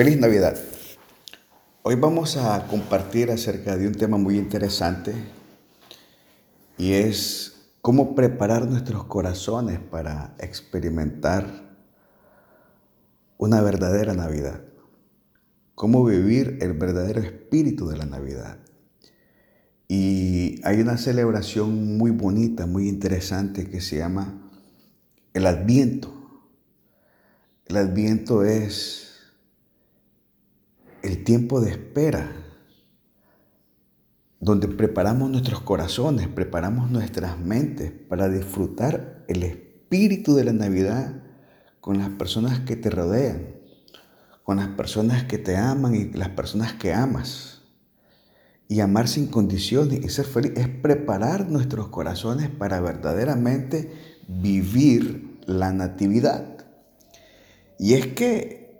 Feliz Navidad. Hoy vamos a compartir acerca de un tema muy interesante y es cómo preparar nuestros corazones para experimentar una verdadera Navidad. Cómo vivir el verdadero espíritu de la Navidad. Y hay una celebración muy bonita, muy interesante que se llama el Adviento. El Adviento es el tiempo de espera, donde preparamos nuestros corazones, preparamos nuestras mentes para disfrutar el espíritu de la Navidad con las personas que te rodean, con las personas que te aman y las personas que amas. Y amar sin condiciones y ser feliz es preparar nuestros corazones para verdaderamente vivir la natividad. Y es que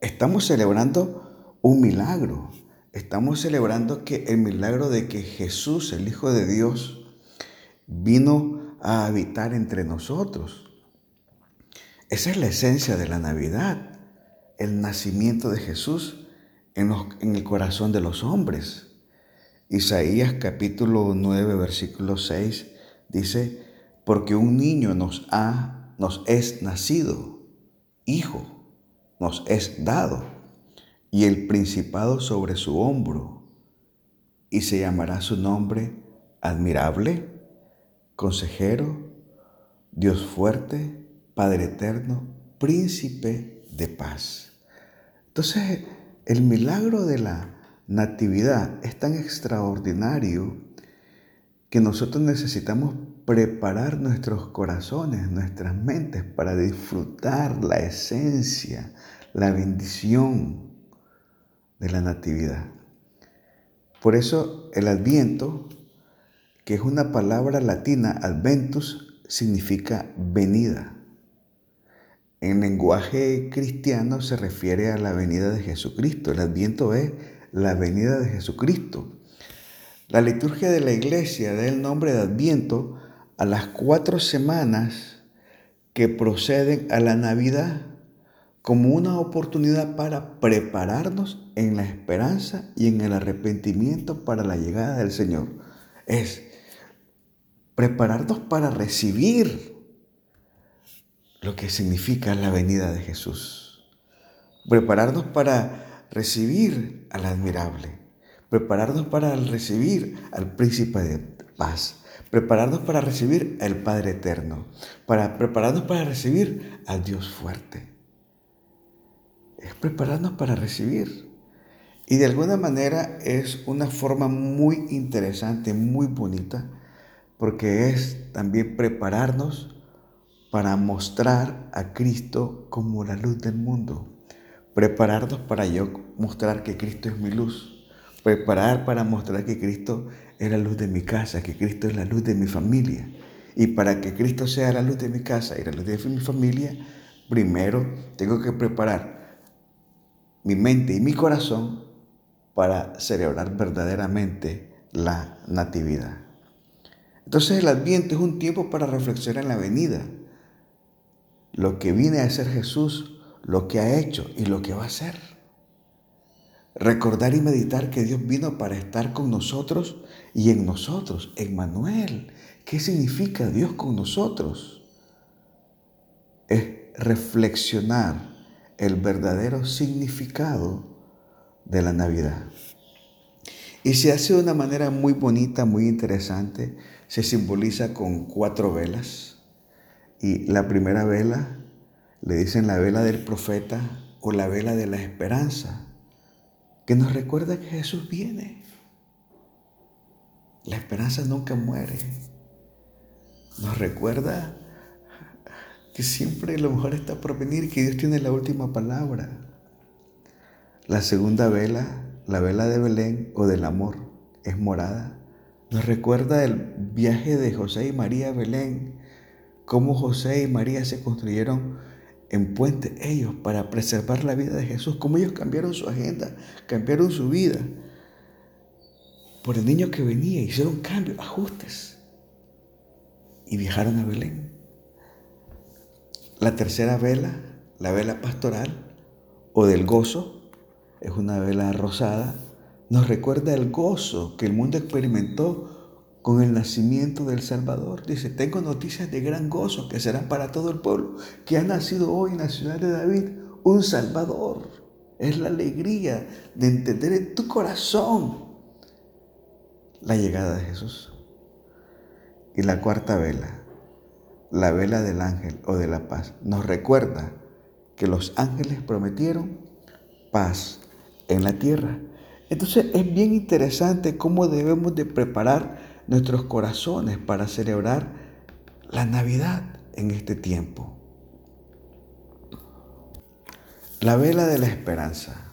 estamos celebrando un milagro. Estamos celebrando que el milagro de que Jesús, el Hijo de Dios, vino a habitar entre nosotros. Esa es la esencia de la Navidad, el nacimiento de Jesús en, en el corazón de los hombres. Isaías capítulo 9, versículo 6 dice, porque un niño nos ha, nos es nacido, hijo, nos es dado y el principado sobre su hombro, y se llamará su nombre admirable, consejero, Dios fuerte, Padre eterno, príncipe de paz. Entonces, el milagro de la natividad es tan extraordinario que nosotros necesitamos preparar nuestros corazones, nuestras mentes para disfrutar la esencia, la bendición, de la Natividad. Por eso el Adviento, que es una palabra latina, adventus, significa venida. En lenguaje cristiano se refiere a la venida de Jesucristo. El Adviento es la venida de Jesucristo. La liturgia de la iglesia da el nombre de Adviento a las cuatro semanas que proceden a la Navidad como una oportunidad para prepararnos en la esperanza y en el arrepentimiento para la llegada del Señor. Es prepararnos para recibir lo que significa la venida de Jesús. Prepararnos para recibir al admirable. Prepararnos para recibir al príncipe de paz. Prepararnos para recibir al Padre eterno. Para prepararnos para recibir al Dios fuerte es prepararnos para recibir. Y de alguna manera es una forma muy interesante, muy bonita, porque es también prepararnos para mostrar a Cristo como la luz del mundo. Prepararnos para yo mostrar que Cristo es mi luz. Preparar para mostrar que Cristo es la luz de mi casa, que Cristo es la luz de mi familia. Y para que Cristo sea la luz de mi casa y la luz de mi familia, primero tengo que preparar mi mente y mi corazón para celebrar verdaderamente la natividad. Entonces el adviento es un tiempo para reflexionar en la venida, lo que viene a ser Jesús, lo que ha hecho y lo que va a hacer. Recordar y meditar que Dios vino para estar con nosotros y en nosotros, en Manuel. ¿Qué significa Dios con nosotros? Es reflexionar el verdadero significado de la Navidad. Y se hace de una manera muy bonita, muy interesante. Se simboliza con cuatro velas. Y la primera vela le dicen la vela del profeta o la vela de la esperanza, que nos recuerda que Jesús viene. La esperanza nunca muere. Nos recuerda que siempre lo mejor está por venir que Dios tiene la última palabra. La segunda vela, la vela de Belén o del amor, es morada. Nos recuerda el viaje de José y María a Belén, cómo José y María se construyeron en puente ellos para preservar la vida de Jesús, cómo ellos cambiaron su agenda, cambiaron su vida por el niño que venía, hicieron cambios, ajustes y viajaron a Belén. La tercera vela, la vela pastoral o del gozo, es una vela rosada, nos recuerda el gozo que el mundo experimentó con el nacimiento del Salvador. Dice, tengo noticias de gran gozo que serán para todo el pueblo, que ha nacido hoy en la ciudad de David un Salvador. Es la alegría de entender en tu corazón la llegada de Jesús. Y la cuarta vela, la vela del ángel o de la paz, nos recuerda que los ángeles prometieron paz en la tierra. Entonces es bien interesante cómo debemos de preparar nuestros corazones para celebrar la Navidad en este tiempo. La vela de la esperanza.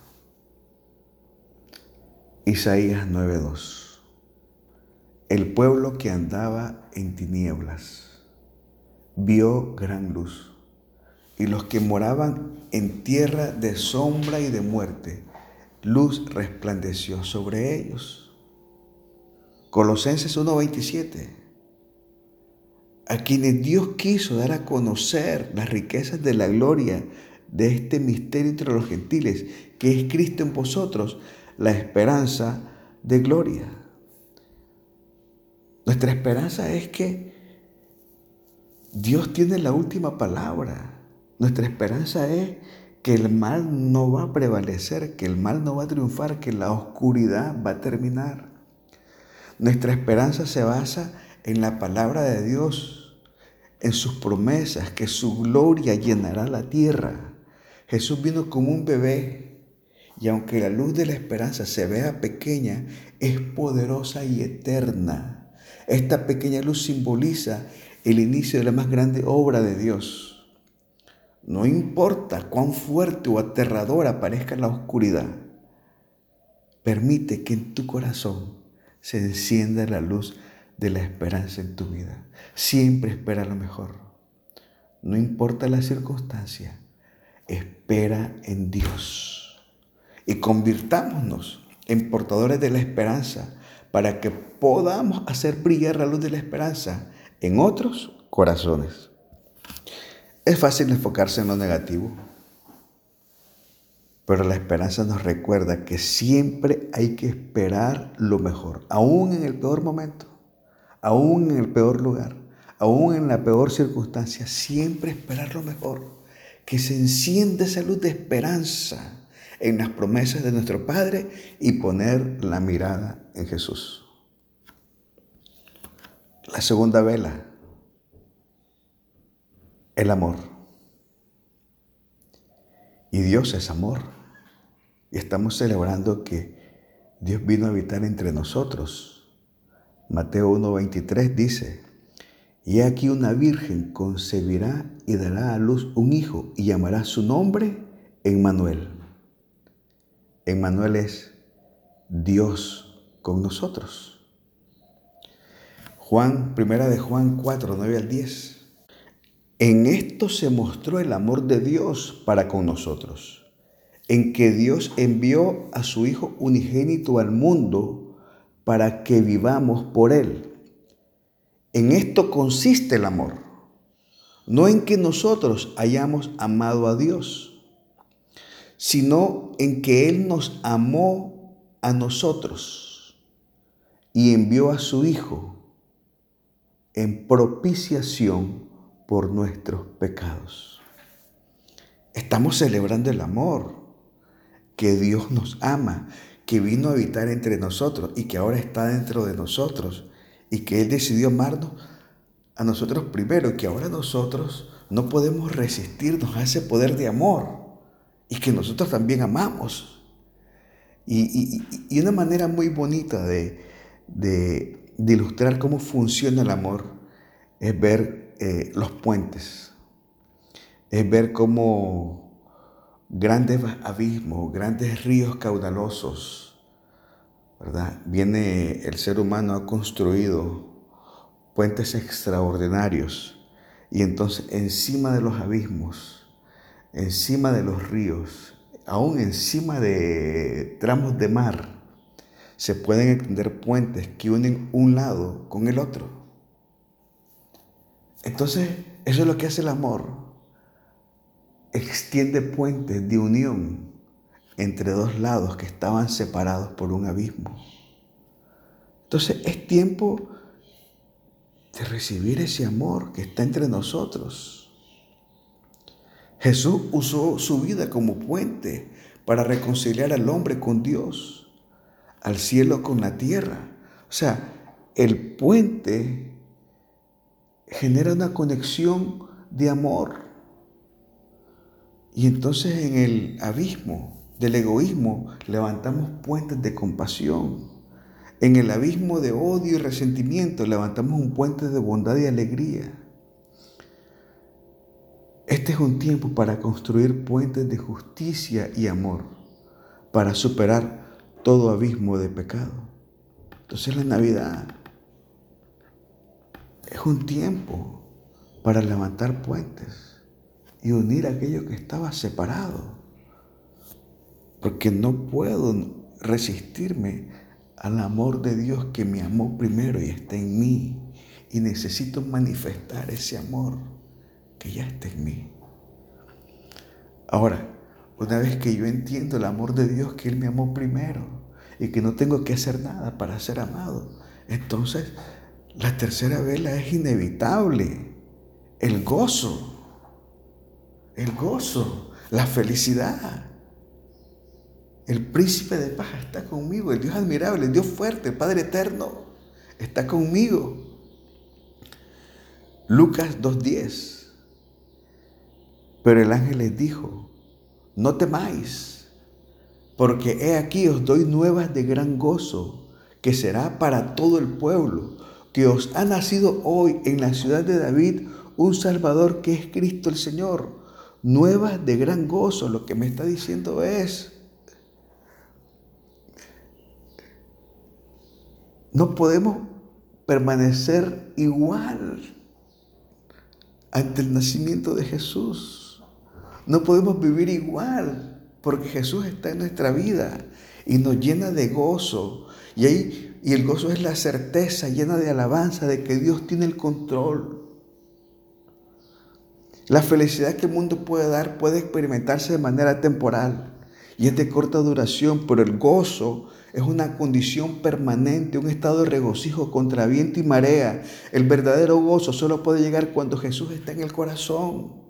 Isaías 9:2 el pueblo que andaba en tinieblas vio gran luz, y los que moraban en tierra de sombra y de muerte, luz resplandeció sobre ellos. Colosenses 1:27. A quienes Dios quiso dar a conocer las riquezas de la gloria de este misterio entre los gentiles, que es Cristo en vosotros, la esperanza de gloria. Nuestra esperanza es que Dios tiene la última palabra. Nuestra esperanza es que el mal no va a prevalecer, que el mal no va a triunfar, que la oscuridad va a terminar. Nuestra esperanza se basa en la palabra de Dios, en sus promesas, que su gloria llenará la tierra. Jesús vino como un bebé y aunque la luz de la esperanza se vea pequeña, es poderosa y eterna. Esta pequeña luz simboliza el inicio de la más grande obra de Dios. No importa cuán fuerte o aterradora parezca la oscuridad, permite que en tu corazón se encienda la luz de la esperanza en tu vida. Siempre espera lo mejor. No importa la circunstancia, espera en Dios. Y convirtámonos en portadores de la esperanza para que podamos hacer brillar la luz de la esperanza en otros corazones. Es fácil enfocarse en lo negativo, pero la esperanza nos recuerda que siempre hay que esperar lo mejor, aún en el peor momento, aún en el peor lugar, aún en la peor circunstancia, siempre esperar lo mejor, que se encienda esa luz de esperanza en las promesas de nuestro Padre y poner la mirada en Jesús. La segunda vela, el amor. Y Dios es amor. Y estamos celebrando que Dios vino a habitar entre nosotros. Mateo 1.23 dice, y aquí una virgen concebirá y dará a luz un hijo y llamará su nombre Emmanuel. Emmanuel es Dios con nosotros. Juan, primera de Juan 4, 9 al 10. En esto se mostró el amor de Dios para con nosotros, en que Dios envió a su Hijo unigénito al mundo para que vivamos por Él. En esto consiste el amor, no en que nosotros hayamos amado a Dios sino en que Él nos amó a nosotros y envió a su Hijo en propiciación por nuestros pecados. Estamos celebrando el amor, que Dios nos ama, que vino a habitar entre nosotros y que ahora está dentro de nosotros y que Él decidió amarnos a nosotros primero y que ahora nosotros no podemos resistirnos a ese poder de amor y que nosotros también amamos. Y, una manera muy bonita de, ilustrar cómo funciona el amor es ver eh, los puentes, es ver cómo grandes abismos, grandes ríos caudalosos, ¿verdad? Viene el ser humano ha construido puentes extraordinarios y entonces encima de los abismos encima de los ríos, aún encima de tramos de mar, se pueden extender puentes que unen un lado con el otro. Entonces, eso es lo que hace el amor. Extiende puentes de unión entre dos lados que estaban separados por un abismo. Entonces es tiempo de recibir ese amor que está entre nosotros. Jesús usó su vida como puente para reconciliar al hombre con Dios, al cielo con la tierra. O sea, el puente genera una conexión de amor. Y entonces en el abismo del egoísmo levantamos puentes de compasión. En el abismo de odio y resentimiento levantamos un puente de bondad y alegría. Este es un tiempo para construir puentes de justicia y amor, para superar todo abismo de pecado. Entonces la Navidad es un tiempo para levantar puentes y unir aquello que estaba separado. Porque no puedo resistirme al amor de Dios que me amó primero y está en mí. Y necesito manifestar ese amor que ya está en mí. Ahora, una vez que yo entiendo el amor de Dios, que Él me amó primero y que no tengo que hacer nada para ser amado, entonces la tercera vela es inevitable. El gozo, el gozo, la felicidad. El príncipe de paz está conmigo, el Dios admirable, el Dios fuerte, el Padre eterno, está conmigo. Lucas 2.10. Pero el ángel les dijo, no temáis, porque he aquí os doy nuevas de gran gozo, que será para todo el pueblo, que os ha nacido hoy en la ciudad de David un Salvador que es Cristo el Señor. Nuevas de gran gozo, lo que me está diciendo es, no podemos permanecer igual ante el nacimiento de Jesús. No podemos vivir igual porque Jesús está en nuestra vida y nos llena de gozo. Y, ahí, y el gozo es la certeza llena de alabanza de que Dios tiene el control. La felicidad que el mundo puede dar puede experimentarse de manera temporal y es de corta duración, pero el gozo es una condición permanente, un estado de regocijo contra viento y marea. El verdadero gozo solo puede llegar cuando Jesús está en el corazón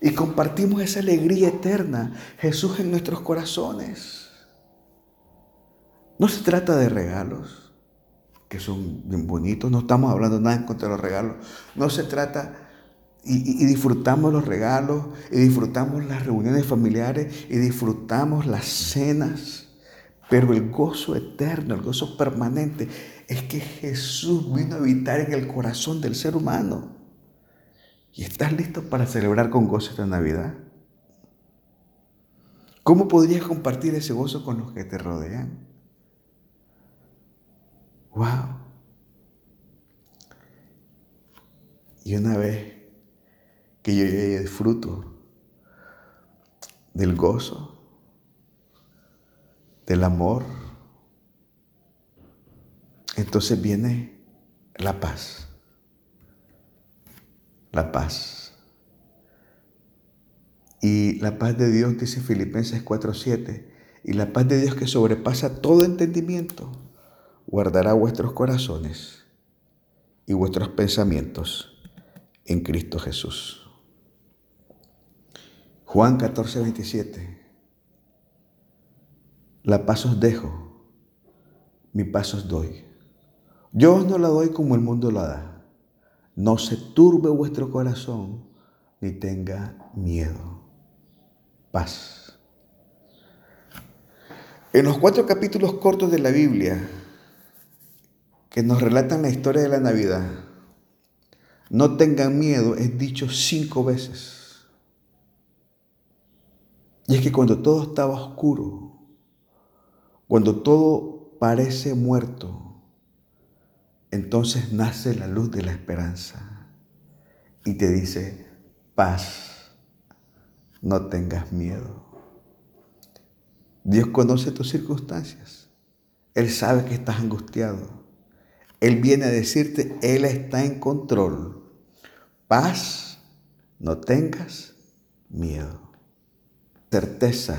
y compartimos esa alegría eterna, Jesús en nuestros corazones. No se trata de regalos, que son bien bonitos, no estamos hablando nada en contra de los regalos, no se trata y, y, disfrutamos los regalos, y disfrutamos las reuniones familiares, y disfrutamos las cenas. Pero el gozo eterno, el gozo permanente, es que Jesús vino a habitar en el corazón del ser humano. ¿Y estás listo para celebrar con gozo esta Navidad? ¿Cómo podrías compartir ese gozo con los que te rodean? ¡Wow! Y una vez que yo ya disfruto del gozo, del amor, entonces viene la paz la paz. Y la paz de Dios, dice Filipenses 4:7, y la paz de Dios que sobrepasa todo entendimiento, guardará vuestros corazones y vuestros pensamientos en Cristo Jesús. Juan 14:27, la paz os dejo, mi paz os doy. Yo os no la doy como el mundo la da. No se turbe vuestro corazón ni tenga miedo. Paz. En los cuatro capítulos cortos de la Biblia que nos relatan la historia de la Navidad, no tengan miedo es dicho cinco veces. Y es que cuando todo estaba oscuro, cuando todo parece muerto, entonces nace la luz de la esperanza y te dice, paz, no tengas miedo. Dios conoce tus circunstancias. Él sabe que estás angustiado. Él viene a decirte, Él está en control. Paz, no tengas miedo. Certeza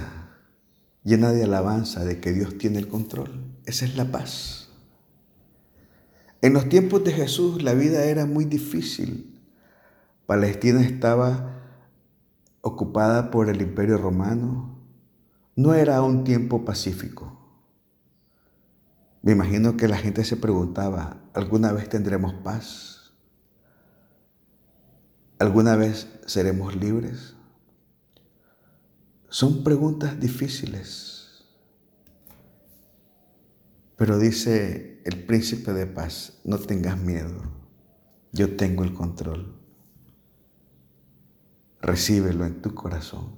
llena de alabanza de que Dios tiene el control. Esa es la paz. En los tiempos de Jesús la vida era muy difícil. Palestina estaba ocupada por el imperio romano. No era un tiempo pacífico. Me imagino que la gente se preguntaba, ¿alguna vez tendremos paz? ¿Alguna vez seremos libres? Son preguntas difíciles. Pero dice el príncipe de paz, no tengas miedo, yo tengo el control. Recíbelo en tu corazón.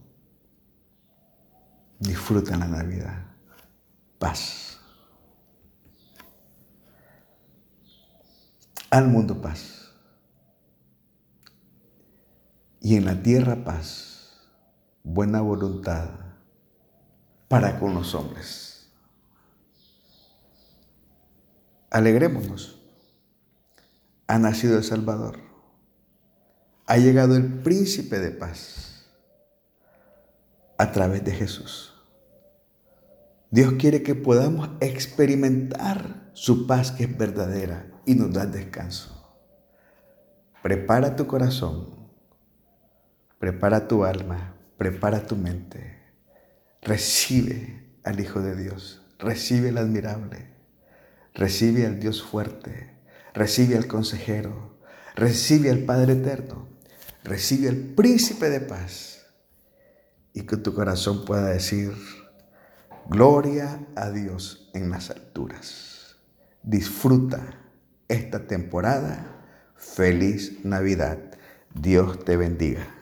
Disfruta la Navidad. Paz. al mundo paz. Y en la tierra paz, buena voluntad para con los hombres. Alegrémonos. Ha nacido el Salvador. Ha llegado el príncipe de paz a través de Jesús. Dios quiere que podamos experimentar su paz que es verdadera y nos da descanso. Prepara tu corazón, prepara tu alma, prepara tu mente. Recibe al Hijo de Dios, recibe al admirable, recibe al Dios fuerte, recibe al consejero, recibe al Padre eterno, recibe al príncipe de paz y que tu corazón pueda decir, Gloria a Dios en las alturas. Disfruta esta temporada. Feliz Navidad. Dios te bendiga.